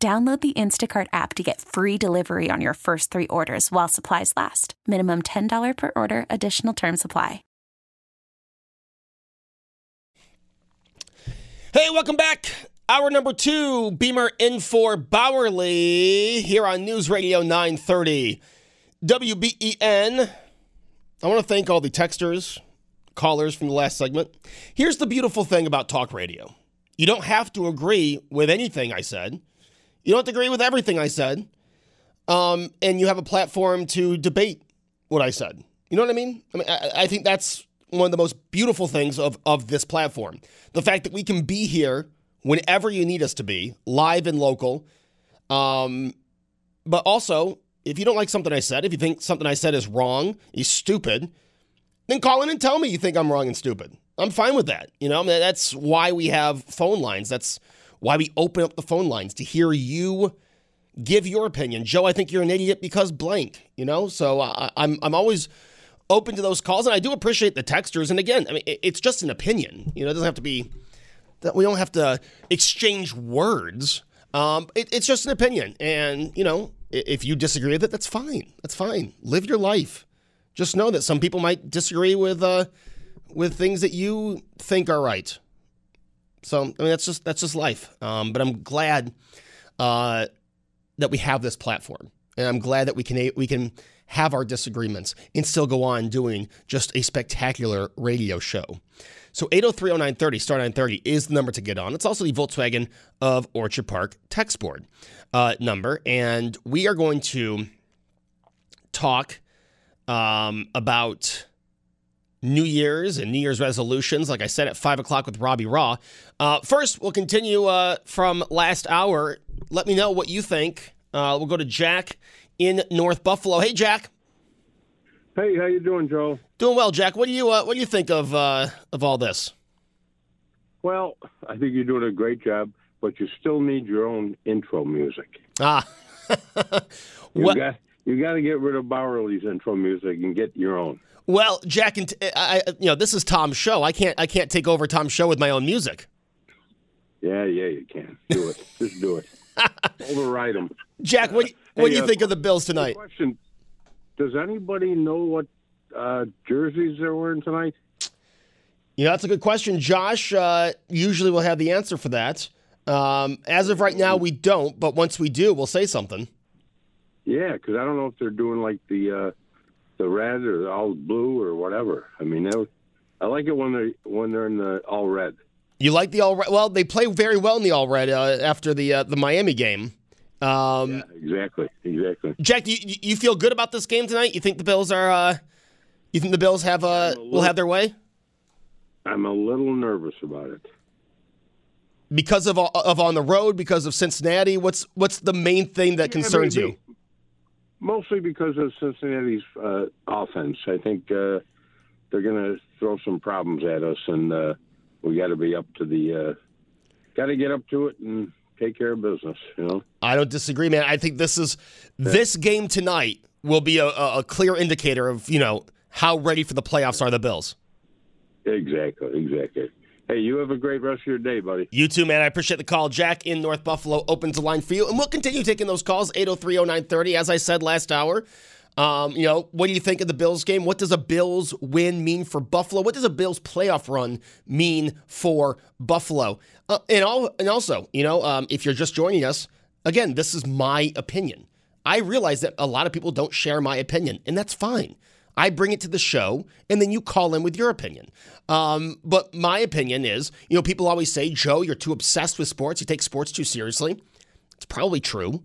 Download the Instacart app to get free delivery on your first three orders while supplies last. Minimum $10 per order, additional term supply. Hey, welcome back. Hour number two, Beamer in for Bauerle here on News Radio 930 WBEN. I want to thank all the texters, callers from the last segment. Here's the beautiful thing about talk radio you don't have to agree with anything I said. You don't have to agree with everything I said. Um, and you have a platform to debate what I said. You know what I mean? I mean, I, I think that's one of the most beautiful things of, of this platform. The fact that we can be here whenever you need us to be, live and local. Um, but also, if you don't like something I said, if you think something I said is wrong, is stupid, then call in and tell me you think I'm wrong and stupid. I'm fine with that. You know, that's why we have phone lines. That's why we open up the phone lines to hear you give your opinion. Joe, I think you're an idiot because blank, you know? So I, I'm, I'm always open to those calls and I do appreciate the texters. And again, I mean, it's just an opinion, you know, it doesn't have to be that we don't have to exchange words. Um, it, it's just an opinion. And, you know, if you disagree with it, that's fine. That's fine. Live your life. Just know that some people might disagree with, uh, with things that you think are right. So I mean that's just that's just life. Um, but I'm glad uh, that we have this platform, and I'm glad that we can we can have our disagreements and still go on doing just a spectacular radio show. So 8030930 star 930 is the number to get on. It's also the Volkswagen of Orchard Park text board uh, number, and we are going to talk um, about New Year's and New Year's resolutions, like I said, at 5 o'clock with Robbie Raw. Uh, first, we'll continue uh, from last hour. Let me know what you think. Uh, we'll go to Jack in North Buffalo. Hey, Jack. Hey, how you doing, Joe? Doing well, Jack. What do you uh, What do you think of uh, of all this? Well, I think you're doing a great job, but you still need your own intro music. Ah, you got you got to get rid of Bauerle's intro music and get your own. Well, Jack, and I, you know, this is Tom's show. I can't, I can't take over Tom's show with my own music. Yeah, yeah, you can do it. Just do it. Override them. Jack, what, what hey, do you uh, think of the Bills tonight? Question: Does anybody know what uh, jerseys they're wearing tonight? You know, that's a good question. Josh uh, usually will have the answer for that. Um, as of right now, we don't, but once we do, we'll say something. Yeah, because I don't know if they're doing like the uh, the red or all blue or whatever. I mean, was, I like it when they when they're in the all red. You like the all red? Well, they play very well in the all red uh, after the uh, the Miami game. Um, yeah, exactly, exactly. Jack, do you, you feel good about this game tonight? You think the Bills are? Uh, you think the Bills have uh, little, will have their way? I'm a little nervous about it because of of on the road because of Cincinnati. What's what's the main thing that concerns you? Mostly because of Cincinnati's uh, offense. I think uh, they're going to throw some problems at us, and uh, we got to be up to the, uh, got to get up to it and take care of business. You know. I don't disagree, man. I think this is this game tonight will be a, a clear indicator of you know how ready for the playoffs are the Bills. Exactly. Exactly. Hey, you have a great rest of your day, buddy. You too, man. I appreciate the call. Jack in North Buffalo opens the line for you, and we'll continue taking those calls 8030930. As I said last hour, um, you know, what do you think of the Bills game? What does a Bills win mean for Buffalo? What does a Bills playoff run mean for Buffalo? Uh, and, all, and also, you know, um, if you're just joining us, again, this is my opinion. I realize that a lot of people don't share my opinion, and that's fine. I bring it to the show, and then you call in with your opinion. Um, but my opinion is, you know, people always say, Joe, you're too obsessed with sports. You take sports too seriously. It's probably true.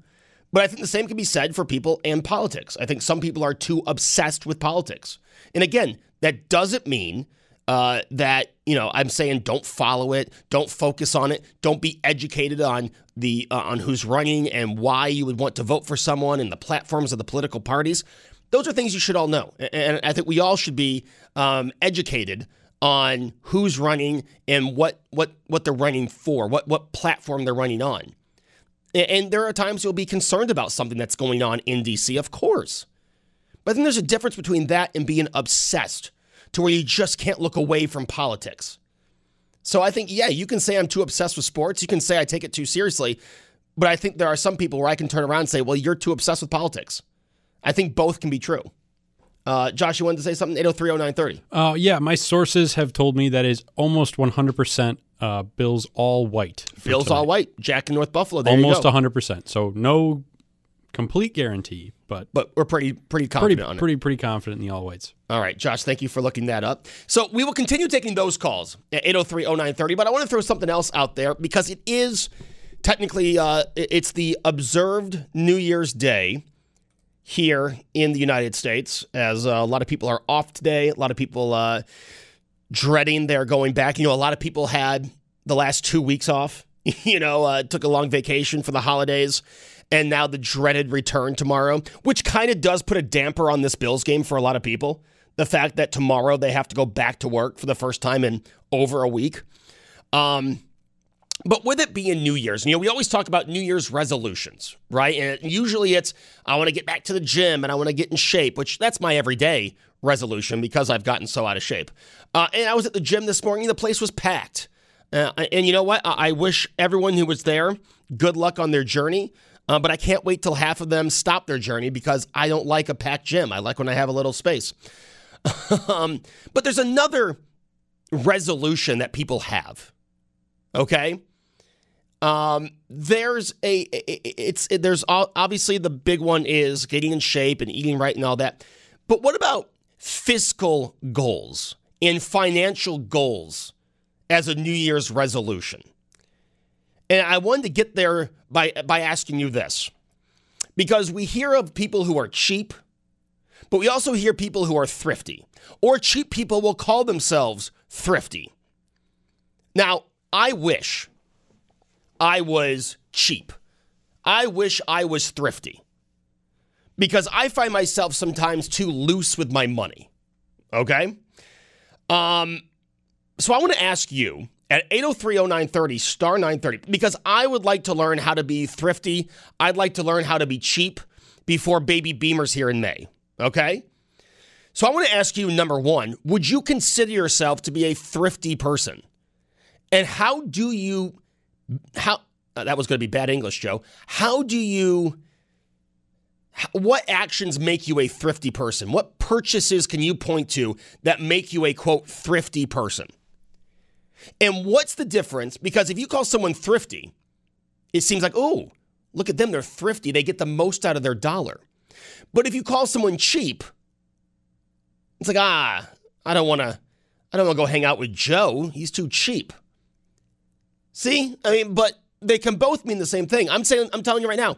But I think the same can be said for people and politics. I think some people are too obsessed with politics. And again, that doesn't mean uh, that you know I'm saying don't follow it, don't focus on it, don't be educated on the uh, on who's running and why you would want to vote for someone and the platforms of the political parties. Those are things you should all know, and I think we all should be um, educated on who's running and what what what they're running for, what what platform they're running on. And there are times you'll be concerned about something that's going on in DC, of course. But I think there's a difference between that and being obsessed to where you just can't look away from politics. So I think, yeah, you can say I'm too obsessed with sports. You can say I take it too seriously. But I think there are some people where I can turn around and say, well, you're too obsessed with politics. I think both can be true. Uh, Josh, you wanted to say something? 8030930. Uh, yeah, my sources have told me that is almost 100% uh, Bills all white. Bills tonight. all white. Jack in North Buffalo. There almost you go. 100%. So no complete guarantee, but But we're pretty pretty pretty confident on it. pretty pretty confident in the all whites. All right, Josh, thank you for looking that up. So we will continue taking those calls at 803-0930, but I want to throw something else out there because it is technically uh, it's the observed New Year's Day here in the United States, as uh, a lot of people are off today. A lot of people uh, dreading their going back. You know, a lot of people had the last two weeks off. You know, uh, took a long vacation for the holidays, and now the dreaded return tomorrow, which kind of does put a damper on this Bills game for a lot of people. The fact that tomorrow they have to go back to work for the first time in over a week. Um, but with it being New Year's, you know, we always talk about New Year's resolutions, right? And usually it's, I want to get back to the gym and I want to get in shape, which that's my everyday resolution because I've gotten so out of shape. Uh, and I was at the gym this morning, the place was packed. Uh, and you know what? I, I wish everyone who was there good luck on their journey. Uh, but I can't wait till half of them stop their journey because I don't like a packed gym. I like when I have a little space. um, but there's another resolution that people have. Okay. Um, there's a it's it, there's obviously the big one is getting in shape and eating right and all that. But what about fiscal goals and financial goals as a New Year's resolution? And I wanted to get there by by asking you this. Because we hear of people who are cheap, but we also hear people who are thrifty. Or cheap people will call themselves thrifty. Now, I wish I was cheap. I wish I was thrifty because I find myself sometimes too loose with my money. Okay? Um, so I want to ask you at 8030930 star 930 because I would like to learn how to be thrifty. I'd like to learn how to be cheap before baby beamers here in May. Okay? So I want to ask you number 1, would you consider yourself to be a thrifty person? And how do you how uh, that was going to be bad English, Joe. How do you what actions make you a thrifty person? What purchases can you point to that make you a quote thrifty person? And what's the difference? Because if you call someone thrifty, it seems like, oh, look at them, they're thrifty. They get the most out of their dollar. But if you call someone cheap, it's like, ah, I don't want to I don't want to go hang out with Joe. He's too cheap. See? I mean, but they can both mean the same thing. I'm saying I'm telling you right now,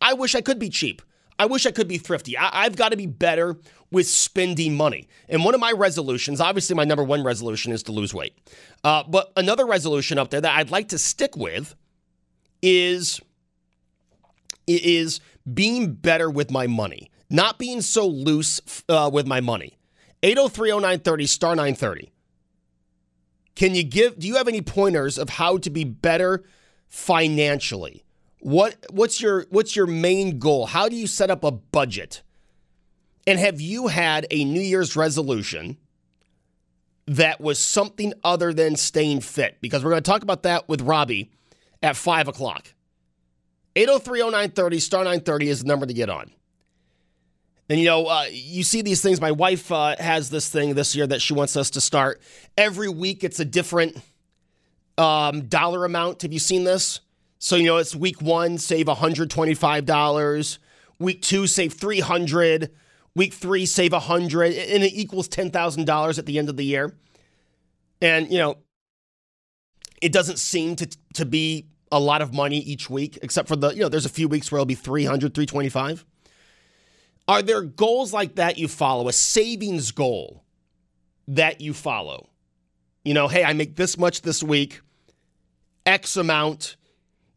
I wish I could be cheap. I wish I could be thrifty. I, have got to be better with spending money. And one of my resolutions, obviously, my number one resolution is to lose weight. Uh, but another resolution up there that I'd like to stick with is is being better with my money, not being so loose uh, with my money. 8030930 star 930. Can you give do you have any pointers of how to be better financially? What what's your what's your main goal? How do you set up a budget? And have you had a New Year's resolution that was something other than staying fit? Because we're going to talk about that with Robbie at five o'clock. 8030930 star 930 is the number to get on. And you know, uh, you see these things. My wife uh, has this thing this year that she wants us to start. Every week, it's a different um, dollar amount. Have you seen this? So you know, it's week one, save one hundred twenty-five dollars. Week two, save three hundred. Week three, save a hundred, and it equals ten thousand dollars at the end of the year. And you know, it doesn't seem to to be a lot of money each week, except for the you know, there's a few weeks where it'll be 300, 325. Are there goals like that you follow, a savings goal that you follow? You know, hey, I make this much this week. X amount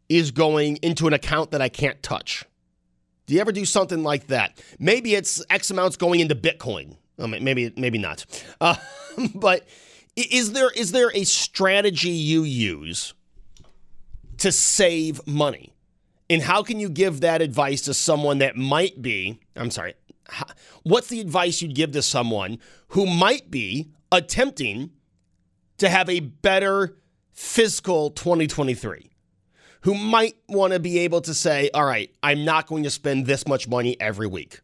is going into an account that I can't touch. Do you ever do something like that? Maybe it's X amounts going into Bitcoin. maybe maybe not. Uh, but is there is there a strategy you use to save money? And how can you give that advice to someone that might be, I'm sorry, what's the advice you'd give to someone who might be attempting to have a better fiscal 2023? Who might want to be able to say, all right, I'm not going to spend this much money every week.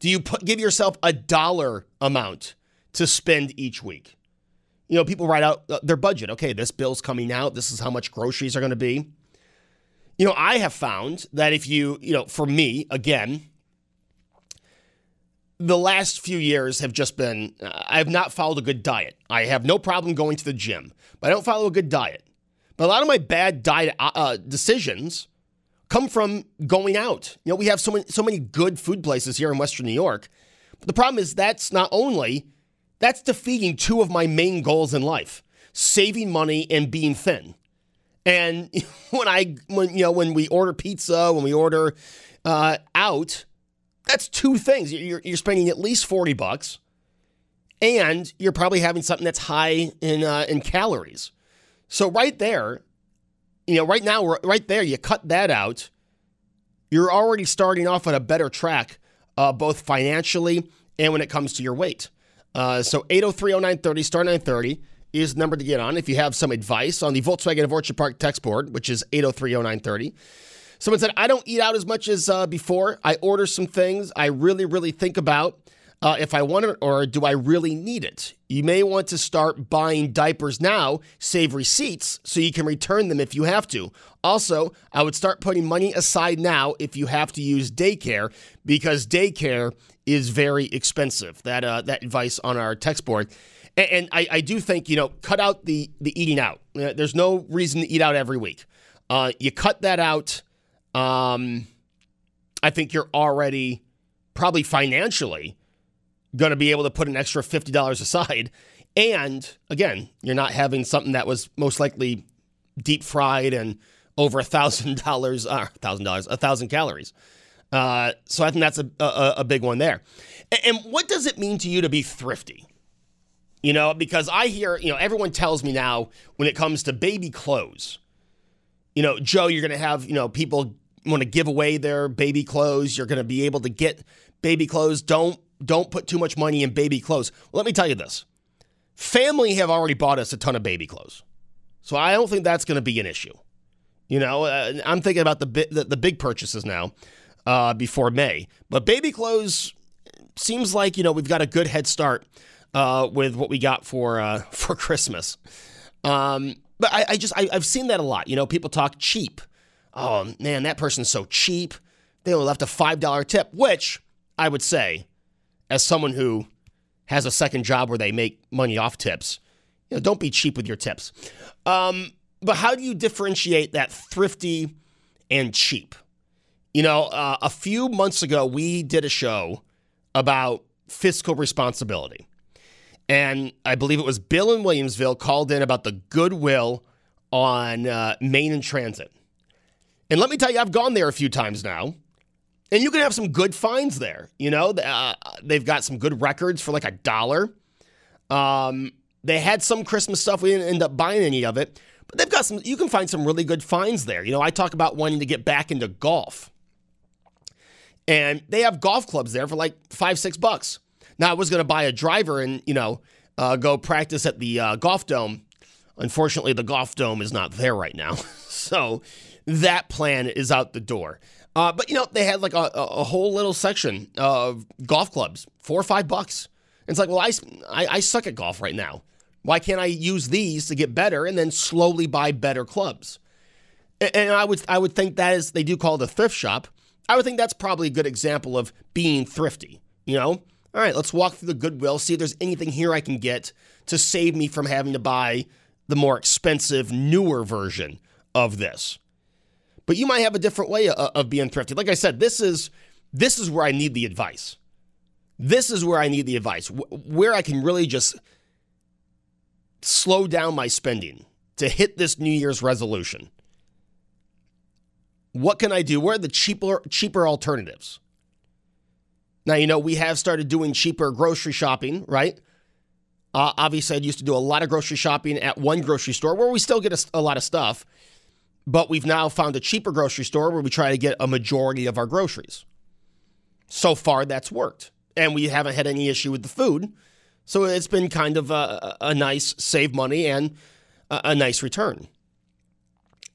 Do you put, give yourself a dollar amount to spend each week? You know, people write out uh, their budget. Okay, this bill's coming out. This is how much groceries are going to be. You know, I have found that if you, you know, for me, again, the last few years have just been, uh, I have not followed a good diet. I have no problem going to the gym, but I don't follow a good diet. But a lot of my bad diet uh, uh decisions come from going out. You know, we have so many, so many good food places here in Western New York. But the problem is that's not only, that's defeating two of my main goals in life saving money and being thin. And when I, when you know, when we order pizza, when we order uh, out, that's two things. You're, you're spending at least forty bucks, and you're probably having something that's high in uh, in calories. So right there, you know, right now, right there, you cut that out. You're already starting off on a better track, uh, both financially and when it comes to your weight. Uh, so 8030930, star 930 is the number to get on if you have some advice on the Volkswagen of Orchard Park text board, which is 8030930. Someone said, I don't eat out as much as uh, before. I order some things I really, really think about uh, if I want it or do I really need it. You may want to start buying diapers now, save receipts so you can return them if you have to. Also, I would start putting money aside now if you have to use daycare because daycare is very expensive. That uh, that advice on our text board. And, and I, I, do think, you know, cut out the, the eating out. Uh, there's no reason to eat out every week. Uh, you cut that out. Um, I think you're already probably financially going to be able to put an extra $50 aside. And again, you're not having something that was most likely deep fried and over a thousand dollars, uh, thousand dollars, a thousand calories. Uh, so I think that's a, a, a big one there. And, and what does it mean to you to be thrifty? You know, because I hear, you know, everyone tells me now when it comes to baby clothes, you know, Joe, you're going to have, you know, people want to give away their baby clothes. You're going to be able to get baby clothes. Don't don't put too much money in baby clothes. Well, let me tell you this. Family have already bought us a ton of baby clothes. So I don't think that's going to be an issue. You know, uh, I'm thinking about the, the, the big purchases now uh, before May. But baby clothes seems like, you know, we've got a good head start uh, with what we got for uh, for Christmas. Um, but I, I just I, have seen that a lot. You know, people talk cheap. Oh man, that person's so cheap. They only left a five dollar tip, which I would say, as someone who has a second job where they make money off tips, you know, don't be cheap with your tips. Um, but how do you differentiate that thrifty and cheap? You know, uh, a few months ago, we did a show about fiscal responsibility. And I believe it was Bill in Williamsville called in about the goodwill on uh, and Transit. And let me tell you, I've gone there a few times now, and you can have some good finds there. You know, uh, they've got some good records for like a dollar. Um, they had some Christmas stuff. We didn't end up buying any of it, but they've got some. You can find some really good finds there. You know, I talk about wanting to get back into golf, and they have golf clubs there for like five, six bucks. Now I was going to buy a driver and you know uh, go practice at the uh, golf dome. Unfortunately, the golf dome is not there right now, so that plan is out the door. Uh, but you know they had like a, a, whole little section of golf clubs, four or five bucks. And it's like, well, I, I, I suck at golf right now. Why can't I use these to get better and then slowly buy better clubs? And, and I would I would think that is they do call it a thrift shop. I would think that's probably a good example of being thrifty. You know, all right, let's walk through the Goodwill, see if there's anything here I can get to save me from having to buy the more expensive, newer version of this. But you might have a different way of, of being thrifty. Like I said, this is this is where I need the advice. This is where I need the advice, where I can really just slow down my spending to hit this New Year's resolution? What can I do? Where are the cheaper cheaper alternatives? Now, you know, we have started doing cheaper grocery shopping, right? Uh, obviously, I used to do a lot of grocery shopping at one grocery store where we still get a, a lot of stuff, but we've now found a cheaper grocery store where we try to get a majority of our groceries. So far, that's worked. And we haven't had any issue with the food. So it's been kind of a, a nice save money and a, a nice return.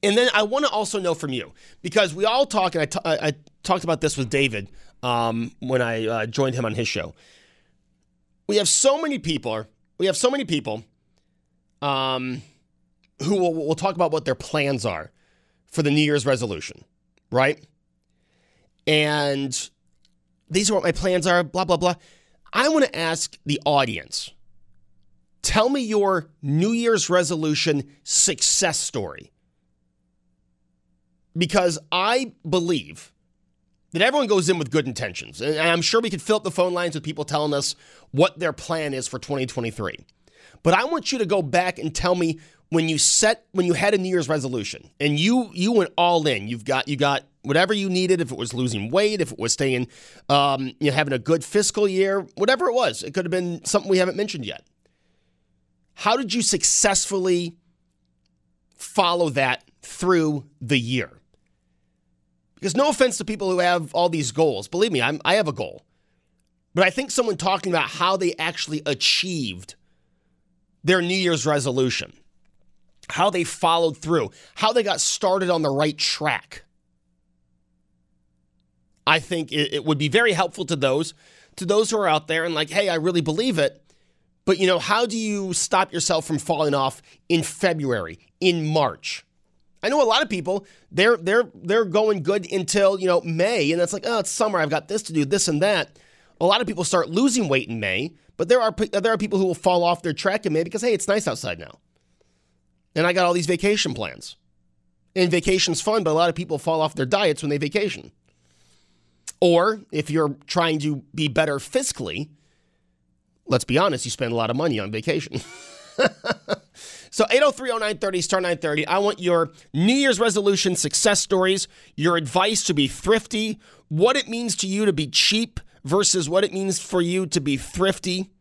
And then I want to also know from you because we all talk, and I, t- I talked about this with David um, when I uh, joined him on his show. We have so many people, we have so many people um, who will, will talk about what their plans are for the New Year's resolution, right? And these are what my plans are, blah, blah, blah. I want to ask the audience tell me your New Year's resolution success story because I believe that everyone goes in with good intentions. And I'm sure we could fill up the phone lines with people telling us what their plan is for 2023. But I want you to go back and tell me when you set when you had a New Year's resolution and you you went all in. You've got you got whatever you needed. If it was losing weight, if it was staying, um, you know, having a good fiscal year, whatever it was, it could have been something we haven't mentioned yet. How did you successfully follow that through the year? Because no offense to people who have all these goals. Believe me, I'm, I have a goal. But I think someone talking about how they actually achieved their New Year's resolution, how they followed through, how they got started on the right track. I think it, it would be very helpful to those to those who are out there and like, hey, I really believe it. But you know, how do you stop yourself from falling off in February, in March? I know a lot of people they're they're they're going good until you know May, and it's like oh it's summer. I've got this to do, this and that. A lot of people start losing weight in May, but there are there are people who will fall off their track in May because hey, it's nice outside now, and I got all these vacation plans. And vacation's fun, but a lot of people fall off their diets when they vacation. Or if you're trying to be better fiscally, let's be honest, you spend a lot of money on vacation. So 8030930 star 930. I want your New Year's resolution success stories, your advice to be thrifty, what it means to you to be cheap versus what it means for you to be thrifty.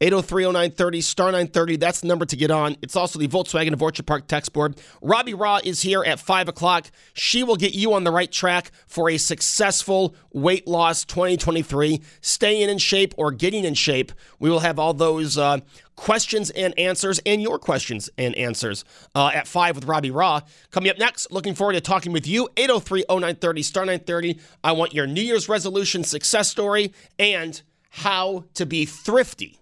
8030930 star 930. That's the number to get on. It's also the Volkswagen of Orchard Park text board. Robbie Raw is here at 5 o'clock. She will get you on the right track for a successful weight loss 2023. Staying in shape or getting in shape. We will have all those uh, questions and answers and your questions and answers uh, at 5 with Robbie Raw. Coming up next, looking forward to talking with you. 803 0930 star 930. I want your New Year's resolution success story and how to be thrifty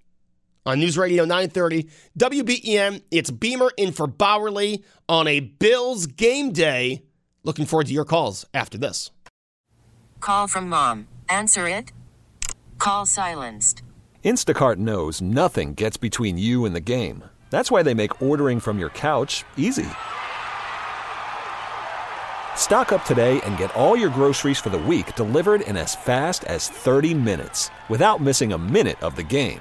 on News Radio 930 WBEN. It's Beamer in for Bauerle on a Bills game day. Looking forward to your calls after this. Call from mom. Answer it. Call silenced. Instacart knows nothing gets between you and the game. That's why they make ordering from your couch easy. Stock up today and get all your groceries for the week delivered in as fast as 30 minutes without missing a minute of the game.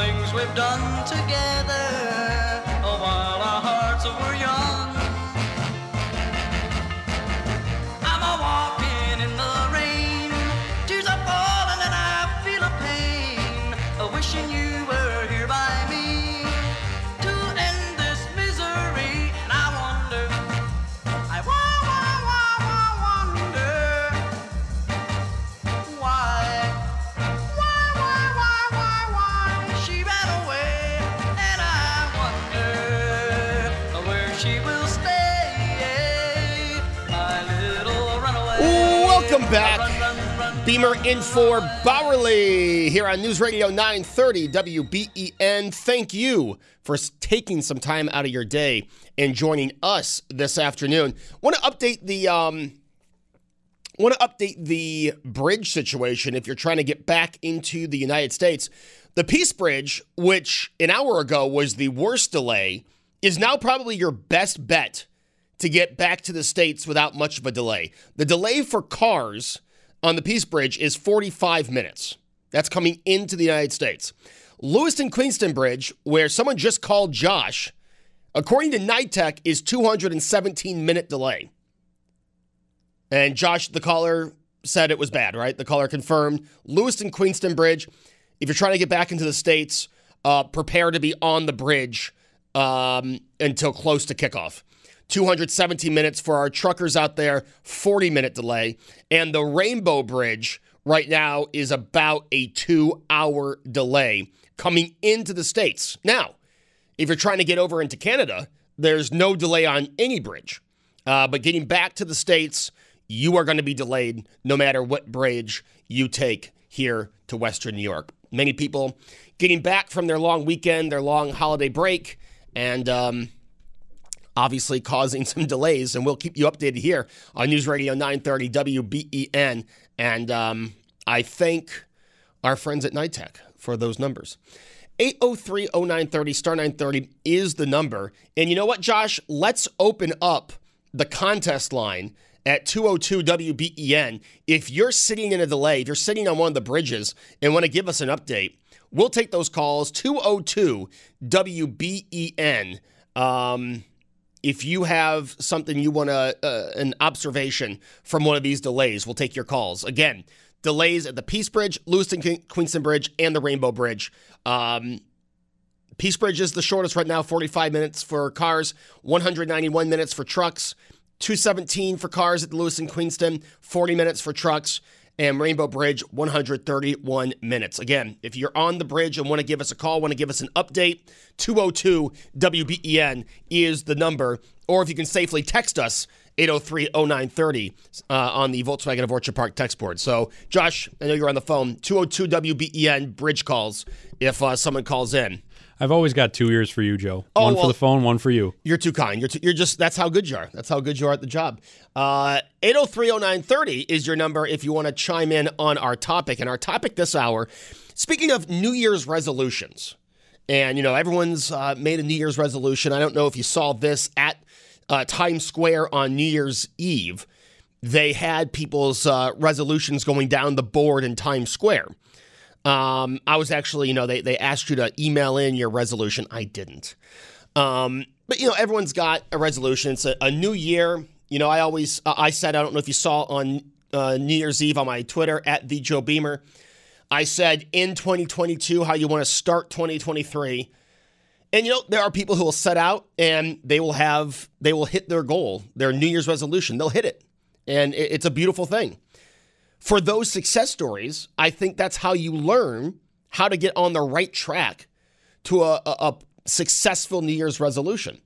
things we've done together Beamer in for Bauerle here on News Radio 930 WBEN. Thank you for taking some time out of your day and joining us this afternoon. Want to update the um want to update the bridge situation if you're trying to get back into the United States. The Peace Bridge, which an hour ago was the worst delay, is now probably your best bet to get back to the States without much of a delay. The delay for cars on the Peace Bridge is 45 minutes. That's coming into the United States. Lewiston Queenston Bridge, where someone just called Josh, according to NITTEC, is 217 minute delay. And Josh, the caller, said it was bad, right? The caller confirmed. Lewiston Queenston Bridge, if you're trying to get back into the States, uh, prepare to be on the bridge um, until close to kickoff. 217 minutes for our truckers out there, 40 minute delay. And the Rainbow Bridge right now is about a two hour delay coming into the States. Now, if you're trying to get over into Canada, there's no delay on any bridge. Uh, but getting back to the States, you are going to be delayed no matter what bridge you take here to Western New York. Many people getting back from their long weekend, their long holiday break, and um, obviously causing some delays. And we'll keep you updated here on News Radio 930 WBEN. And um, I thank our friends at NITTEC for those numbers. 803 0930, star 930 is the number. And you know what, Josh? Let's open up the contest line at 202 WBEN. If you're sitting in a delay, if you're sitting on one of the bridges and want to give us an update, we'll take those calls 202 WBEN. Um, if you have something you want to, uh, an observation from one of these delays, we'll take your calls. Again, delays at the Peace Bridge, Lewiston Queenston Bridge, and the Rainbow Bridge. Um, Peace Bridge is the shortest right now, 45 minutes for cars, 191 minutes for trucks, 217 for cars at the Lewiston Queenston, 40 minutes for trucks, and Rainbow Bridge, 131 minutes. Again, if you're on the bridge and want to give us a call, want to give us an update, 202 WBEN is the number. Or if you can safely text us, 803 0930 uh, on the Volkswagen of Orchard Park text board. So, Josh, I know you're on the phone. 202 WBEN bridge calls if uh, someone calls in. I've always got two ears for you, Joe. Oh, one well- for the phone, one for you. You're too kind. You're, too, you're just, that's how good you are. That's how good you are at the job. Uh, 8030930 is your number if you want to chime in on our topic. And our topic this hour, speaking of New Year's resolutions, and, you know, everyone's uh, made a New Year's resolution. I don't know if you saw this at uh, Times Square on New Year's Eve. They had people's uh, resolutions going down the board in Times Square. Um, I was actually, you know, they, they asked you to email in your resolution. I didn't. Um, but, you know, everyone's got a resolution. It's a, a new year. You know, I always, uh, I said, I don't know if you saw on uh, New Year's Eve on my Twitter at the Joe Beamer. I said in 2022 how you want to start 2023. And you know, there are people who will set out and they will have they will hit their goal, their New Year's resolution. They'll hit it. And it- it's a beautiful thing. For those success stories, I think that's how you learn how to get on the right track to a, a, a successful New Year's resolution.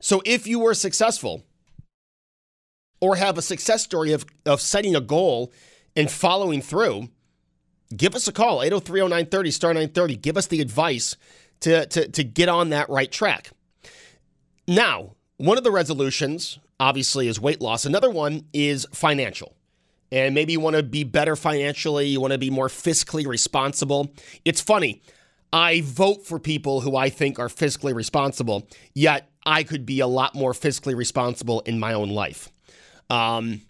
So if you were successful or have a success story of, of setting a goal and following through, give us a call 8030930 star 930 give us the advice to, to, to get on that right track. Now one of the resolutions obviously is weight loss. Another one is financial and maybe you want to be better financially you want to be more fiscally responsible it's funny i vote for people who i think are fiscally responsible yet i could be a lot more fiscally responsible in my own life um,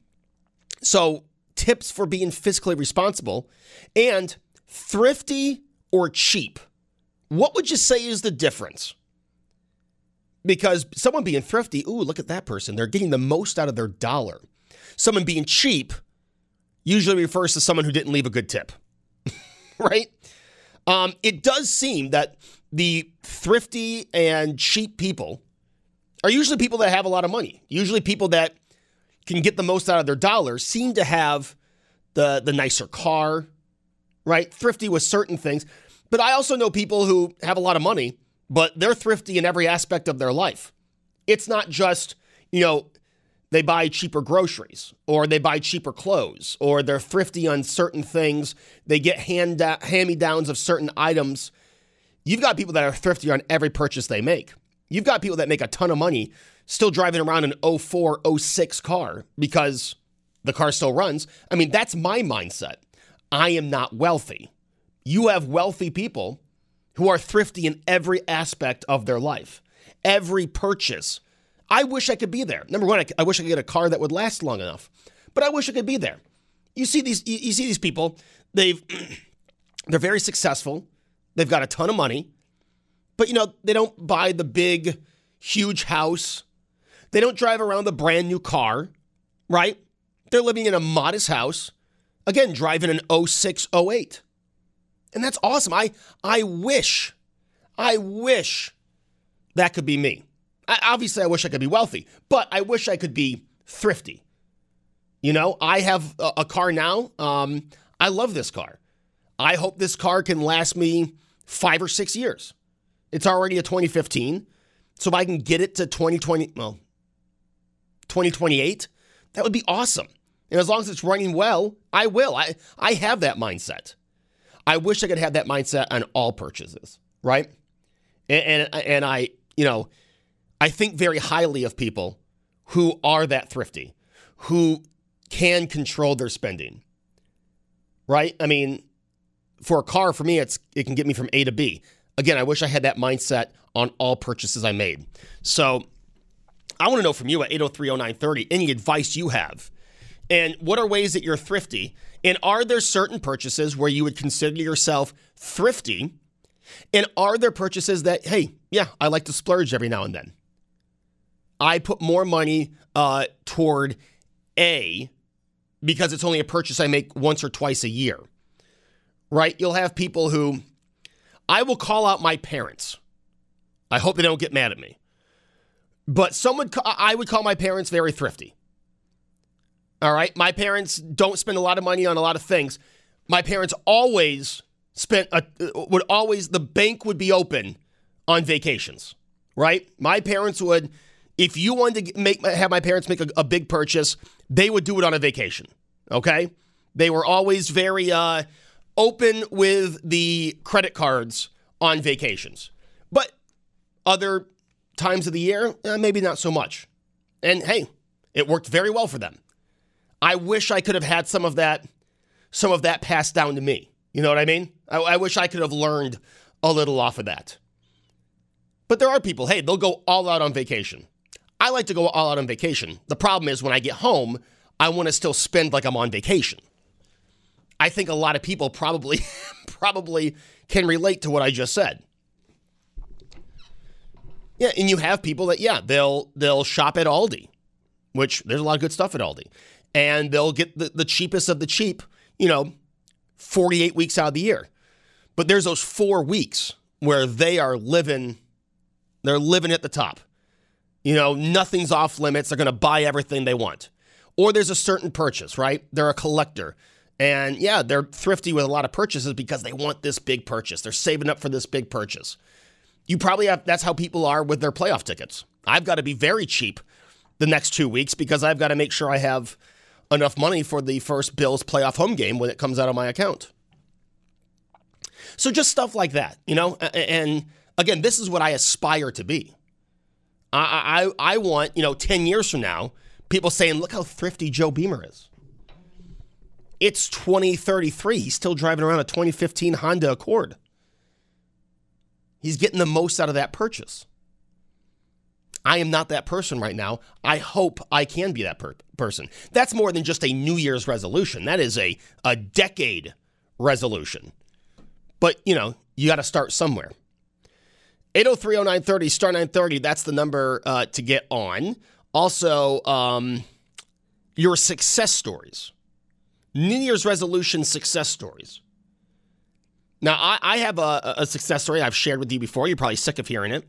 so, tips for being fiscally responsible and thrifty or cheap. What would you say is the difference? Because someone being thrifty, ooh, look at that person. They're getting the most out of their dollar. Someone being cheap usually refers to someone who didn't leave a good tip, right? Um, it does seem that the thrifty and cheap people are usually people that have a lot of money, usually people that can get the most out of their dollars seem to have the the nicer car, right? Thrifty with certain things. But I also know people who have a lot of money, but they're thrifty in every aspect of their life. It's not just, you know, they buy cheaper groceries or they buy cheaper clothes or they're thrifty on certain things. They get hand hand me downs of certain items. You've got people that are thrifty on every purchase they make. You've got people that make a ton of money still driving around an 04, 06 car because the car still runs. I mean, that's my mindset. I am not wealthy. You have wealthy people who are thrifty in every aspect of their life, every purchase. I wish I could be there. Number one, I, I wish I could get a car that would last long enough, but I wish I could be there. You see these, you, you see these people. They've, they're very successful. They've got a ton of money, but you know they don't buy the big, huge house. They don't drive around the brand new car, right? They're living in a modest house. Again, driving an 06, 08. And that's awesome. I I wish, I wish that could be me. I, obviously, I wish I could be wealthy, but I wish I could be thrifty. You know, I have a, a car now. Um, I love this car. I hope this car can last me five or six years. It's already a 2015. So if I can get it to 2020, well, 2028, that would be awesome. And as long as it's running well, I will. I, I have that mindset. I wish I could have that mindset on all purchases, right? And, and, and I, you know, I think very highly of people who are that thrifty, who can control their spending, right? I mean, for a car, for me, it's it can get me from A to B. Again, I wish I had that mindset on all purchases I made. So I want to know from you at 8030930 any advice you have. And what are ways that you're thrifty? And are there certain purchases where you would consider yourself thrifty? And are there purchases that, hey, yeah, I like to splurge every now and then? I put more money uh, toward A because it's only a purchase I make once or twice a year, right? You'll have people who I will call out my parents. I hope they don't get mad at me. But someone, I would call my parents very thrifty. All right. My parents don't spend a lot of money on a lot of things. My parents always spent, a, would always, the bank would be open on vacations, right? My parents would, if you wanted to make, have my parents make a, a big purchase, they would do it on a vacation. Okay. They were always very uh, open with the credit cards on vacations. But other times of the year, eh, maybe not so much. And hey, it worked very well for them. I wish I could have had some of that, some of that passed down to me. You know what I mean? I, I wish I could have learned a little off of that. But there are people, hey, they'll go all out on vacation. I like to go all out on vacation. The problem is when I get home, I want to still spend like I'm on vacation. I think a lot of people probably probably can relate to what I just said. Yeah, and you have people that yeah, they'll they'll shop at Aldi, which there's a lot of good stuff at Aldi and they'll get the, the cheapest of the cheap, you know, 48 weeks out of the year. But there's those four weeks where they are living, they're living at the top. You know, nothing's off limits. They're going to buy everything they want. Or there's a certain purchase, right? They're a collector. And yeah, they're thrifty with a lot of purchases because they want this big purchase. They're saving up for this big purchase. You probably have, that's how people are with their playoff tickets. I've got to be very cheap the next two weeks because I've got to make sure I have enough money for the first Bills playoff home game when it comes out of my account. So just stuff like that, you know. And again, this is what I aspire to be. I I, I want you know ten years from now, people saying, "Look how thrifty Joe Beamer is." It's 2033. He's still driving around a 2015 Honda Accord. He's getting the most out of that purchase. I am not that person right now. I hope I can be that per- person. That's more than just a New Year's resolution. That is a, a decade resolution. But, you know, you got to start somewhere. 8030930, star 930, that's the number uh, to get on. Also, um, your success stories. New Year's resolution success stories. Now, I, I have a, a success story I've shared with you before. You're probably sick of hearing it.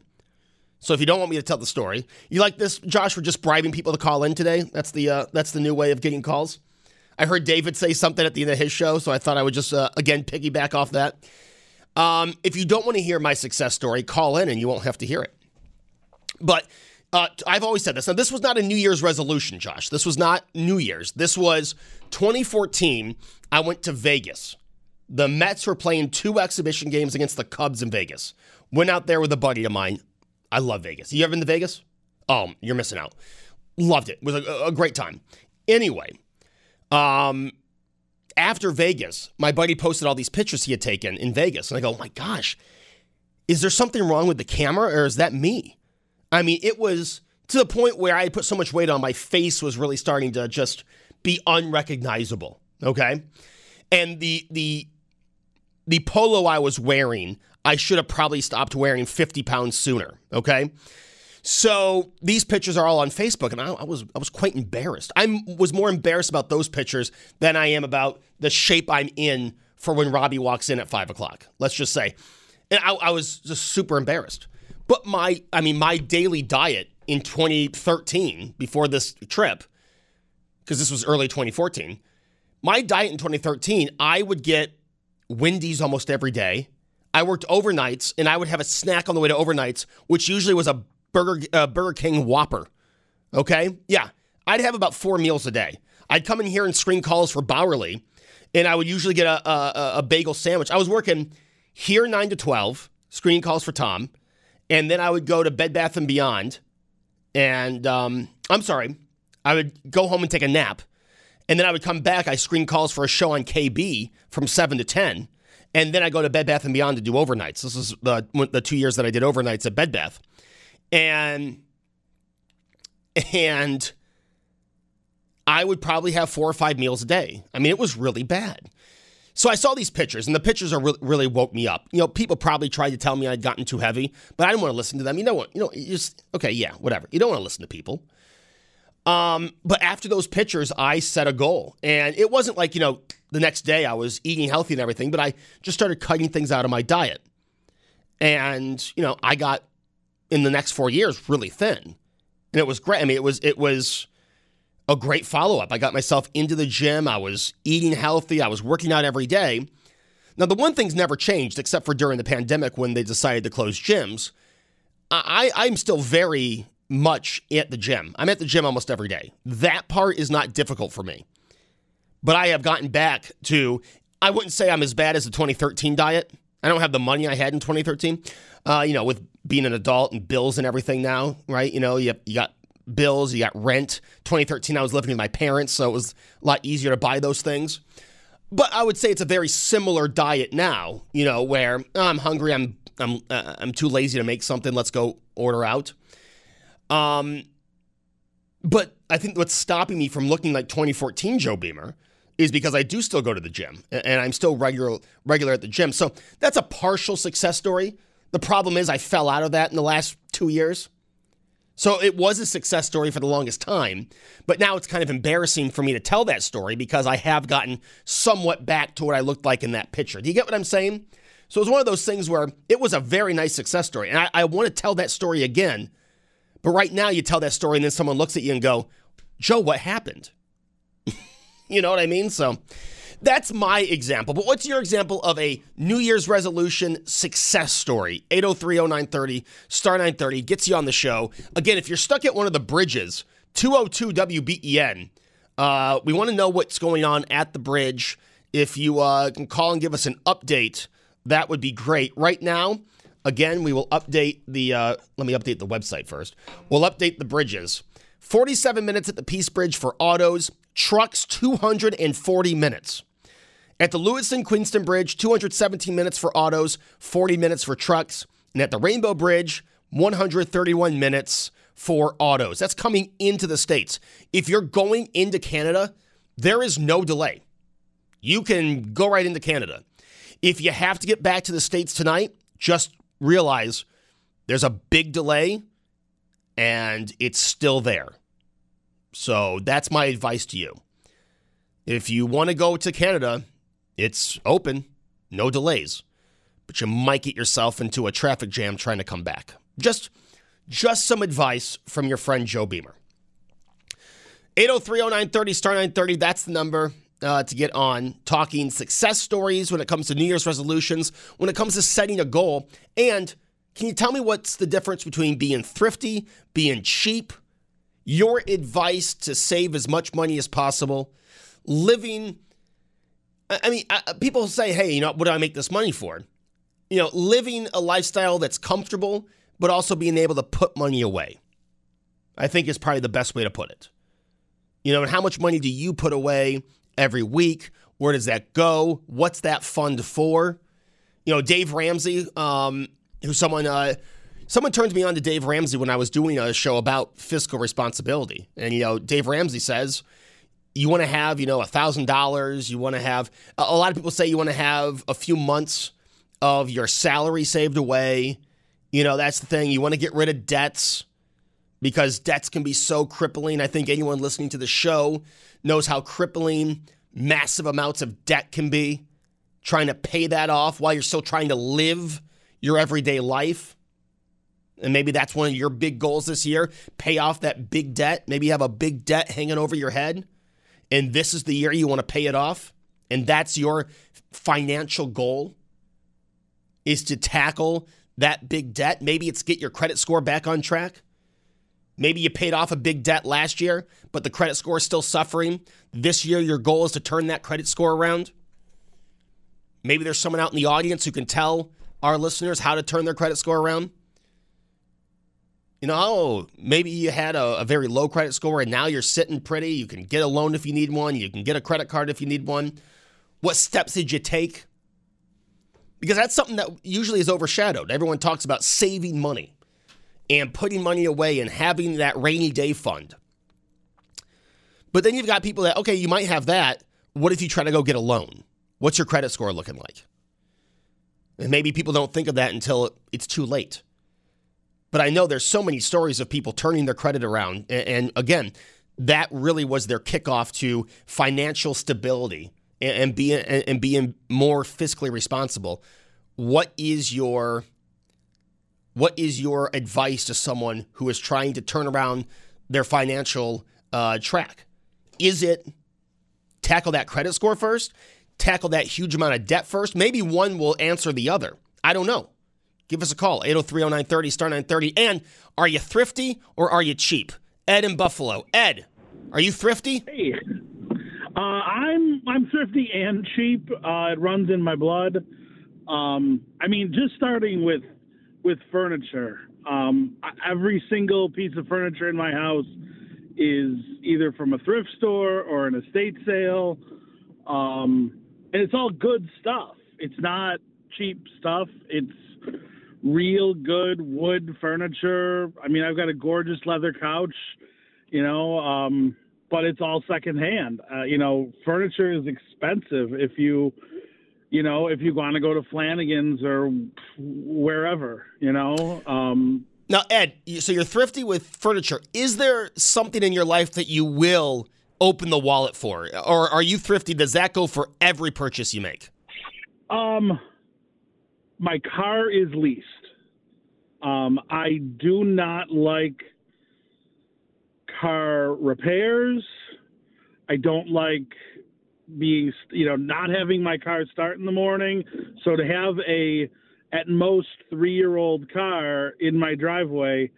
So if you don't want me to tell the story, you like this, Josh? We're just bribing people to call in today. That's the uh, that's the new way of getting calls. I heard David say something at the end of his show, so I thought I would just uh, again piggyback off that. Um, if you don't want to hear my success story, call in and you won't have to hear it. But Uh, I've always said this. Now, this was not a New Year's resolution, Josh. This was not New Year's. This was 2014. I went to Vegas. The Mets were playing two exhibition games against the Cubs in Vegas. Went out there with a buddy of mine. I love Vegas. You ever been to Vegas? Oh, you're missing out. Loved it. It was a, a great time. Anyway, um, after Vegas, my buddy posted all these pictures he had taken in Vegas. And I go, oh my gosh, is there something wrong with the camera or is that me? I mean, it was to the point where I put so much weight on my face was really starting to just be unrecognizable. Okay. And the the the polo I was wearing, I should have probably stopped wearing 50 pounds sooner. Okay. So these pictures are all on Facebook, and I, I was I was quite embarrassed. I was more embarrassed about those pictures than I am about the shape I'm in for when Robbie walks in at five o'clock. Let's just say, and I, I was just super embarrassed. But my, I mean, my daily diet in 2013 before this trip, because this was early 2014, my diet in 2013, I would get Wendy's almost every day. I worked overnights, and I would have a snack on the way to overnights, which usually was a Burger uh, Burger King Whopper. Okay, yeah, I'd have about four meals a day. I'd come in here and screen calls for Bauerle, and I would usually get a, a, a bagel sandwich. I was working here nine to twelve, screening calls for Tom, and then I would go to Bed Bath and Beyond, and um, I'm sorry, I would go home and take a nap, and then I would come back. I screen calls for a show on KB from seven to ten, and then I go to Bed Bath and Beyond to do overnights. This is the the two years that I did overnights at Bed Bath, and and I would probably have four or five meals a day. I mean, it was really bad. So I saw these pictures, and the pictures are re- really woke me up. You know, people probably tried to tell me I'd gotten too heavy, but I didn't want to listen to them. You know what? You know, you just okay, yeah, whatever. You don't want to listen to people. Um, but after those pictures, I set a goal, and it wasn't like you know the next day I was eating healthy and everything, but I just started cutting things out of my diet, and you know I got in the next four years really thin, and it was great. I mean, it was it was a great follow up. I got myself into the gym. I was eating healthy. I was working out every day. Now, the one thing's never changed except for during the pandemic when they decided to close gyms. I, I'm still very much at the gym. I'm at the gym almost every day. That part is not difficult for me. But I have gotten back to, I wouldn't say I'm as bad as the 2013 diet. I don't have the money I had in 2013. Uh, you know, with being an adult and bills and everything now, right? You know, you, you got bills, you got rent. 2013, I was living with my parents, so it was a lot easier to buy those things. But I would say it's a very similar diet now, you know, where oh, I'm hungry, I'm I'm uh, I'm too lazy to make something, let's go order out. Um but I think what's stopping me from looking like 2014 Joe Beamer is because I do still go to the gym and I'm still regular regular at the gym. So that's a partial success story. The problem is I fell out of that in the last 2 years. So it was a success story for the longest time, but now it's kind of embarrassing for me to tell that story because I have gotten somewhat back to what I looked like in that picture. Do you get what I'm saying? So it was one of those things where it was a very nice success story, and I, I want to tell that story again. But right now, you tell that story, and then someone looks at you and go, "Joe, what happened?" you know what I mean? So that's my example. But what's your example of a New Year's resolution success story? 8030930 star 930 gets you on the show. Again, if you're stuck at one of the bridges, 202 WBEN. Uh, we want to know what's going on at the bridge. If you uh, can call and give us an update, that would be great. Right now, again, we will update the. Uh, let me update the website first. We'll update the bridges. 47 minutes at the Peace Bridge for autos, trucks 240 minutes. At the Lewiston Queenston Bridge, 217 minutes for autos, 40 minutes for trucks. And at the Rainbow Bridge, 131 minutes for autos. That's coming into the States. If you're going into Canada, there is no delay. You can go right into Canada. If you have to get back to the States tonight, just realize there's a big delay and it's still there. So that's my advice to you. If you want to go to Canada, it's open, no delays, but you might get yourself into a traffic jam trying to come back. Just just some advice from your friend Joe Beamer. 8030930 star 930 that's the number uh, to get on talking success stories when it comes to New Year's resolutions, when it comes to setting a goal and Can you tell me what's the difference between being thrifty, being cheap, your advice to save as much money as possible, living? I mean, I- people say, hey, you know, what do I make this money for? You know, living a lifestyle that's comfortable, but also being able to put money away. I think is probably the best way to put it. You know, and how much money do you put away every week? Where does that go? What's that fund for? You know, Dave Ramsey, um, who someone uh, someone turned me on to Dave Ramsey when I was doing a show about fiscal responsibility, and you know, Dave Ramsey says you want to have you know a thousand dollars. You want to have a lot of people say you want to have a few months of your salary saved away. You know, that's the thing. You want to get rid of debts because debts can be so crippling. I think anyone listening to the show knows how crippling massive amounts of debt can be. Trying to pay that off while you're still trying to live your everyday life. And maybe that's one of your big goals this year pay off that big debt. Maybe you have a big debt hanging over your head, and this is the year you want to pay it off. And that's your financial goal is to tackle that big debt. Maybe it's get your credit score back on track. Maybe you paid off a big debt last year, but the credit score is still suffering. This year, your goal is to turn that credit score around. Maybe there's someone out in the audience who can tell our listeners how to turn their credit score around. You know, oh, maybe you had a, a very low credit score and now you're sitting pretty. You can get a loan if you need one, you can get a credit card if you need one. What steps did you take? Because that's something that usually is overshadowed. Everyone talks about saving money and putting money away and having that rainy day fund. But then you've got people that, okay, you might have that. What if you try to go get a loan? What's your credit score looking like? And maybe people don't think of that until it's too late. But I know there's so many stories of people turning their credit around. And again, that really was their kickoff to financial stability and and being and being more fiscally responsible. What is your what is your advice to someone who is trying to turn around their financial uh, track? Is it tackle that credit score first? Tackle that huge amount of debt first? Maybe one will answer the other. I don't know. Give us a call, 803 0930, star 930. And are you thrifty or are you cheap? Ed in Buffalo. Ed, are you thrifty? Hey, uh, I'm I'm thrifty and cheap. Uh, it runs in my blood. Um, I mean, just starting with with furniture. Um, every single piece of furniture in my house is either from a thrift store or an estate sale, um, and it's all good stuff. It's not cheap stuff. It's real good wood furniture. I mean, I've got a gorgeous leather couch, you know, um, but it's all secondhand. Uh, you know, furniture is expensive if you, you know, if you want to go to Flanagan's or wherever, you know. Um, Now, Ed, so you're thrifty with furniture. Is there something in your life that you will open the wallet for? Or are you thrifty? Does that go for every purchase you make? Um, my car is leased. Um, I do not like car repairs. I don't like being, you know, not having my car start in the morning. So to have a, at most, three year old car in my driveway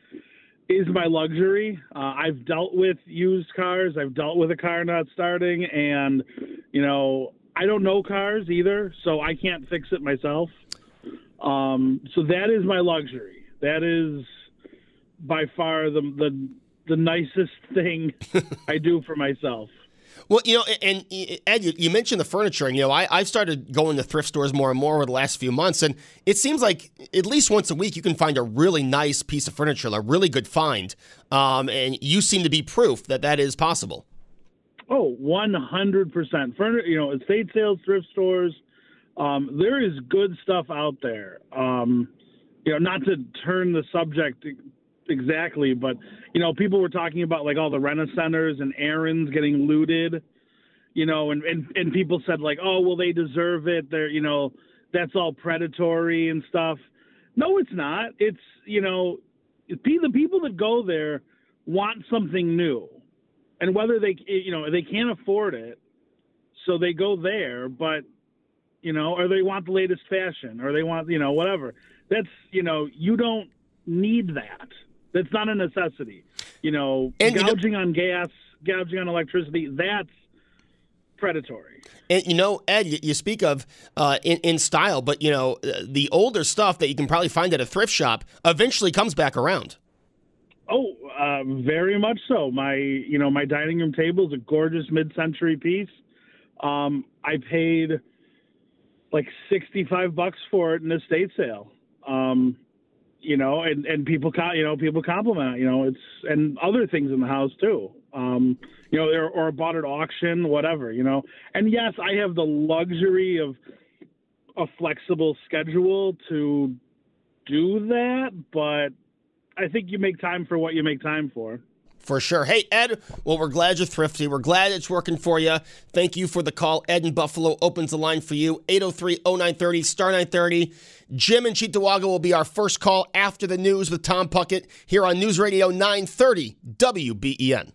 is my luxury. Uh, I've dealt with used cars. I've dealt with a car not starting, and you know I don't know cars either, so I can't fix it myself. Um, so that is my luxury. That is by far the the the nicest thing I do for myself. Well, you know, and and, Ed, you, you mentioned the furniture, and you know, I, I've started going to thrift stores more and more over the last few months, and it seems like at least once a week you can find a really nice piece of furniture, a really good find, um, and you seem to be proof that that is possible. Oh, 100%. Furniture, you know, estate sales, thrift stores, um, there is good stuff out there. Um, you know, not to turn the subject exactly, but, you know, people were talking about like all the rent centers and Aaron's getting looted, you know, and, and, and people said like, oh, well, they deserve it. They're, you know, that's all predatory and stuff. No, it's not. It's, you know, the people that go there want something new and whether they you know they can't afford it so they go there but you know or they want the latest fashion or they want you know whatever That's you know you don't need that. That's not a necessity. You know, And you know- gouging on gas, gouging on electricity. That's predatory. And you know, Ed, you, you speak of uh, in, in style, but you know, uh, the older stuff that you can probably find at a thrift shop eventually comes back around. Oh, uh, very much so. My, you know, my dining room table is a gorgeous mid-century piece. Um, I paid like sixty-five bucks for it in an estate sale. Um, you know, and and people, you know, people compliment. You know, it's and other things in the house too. Um, you know, or, or bought at auction, whatever. You know, and yes, I have the luxury of a flexible schedule to do that, but I think you make time for what you make time for. For sure. Hey, Ed, well, we're glad you're thrifty. We're glad it's working for you. Thank you for the call. Ed in Buffalo opens the line for you. 803 0930, star 930. Jim in Cheektowaga will be our first call after the news with Tom Puckett here on News Radio 930 WBEN.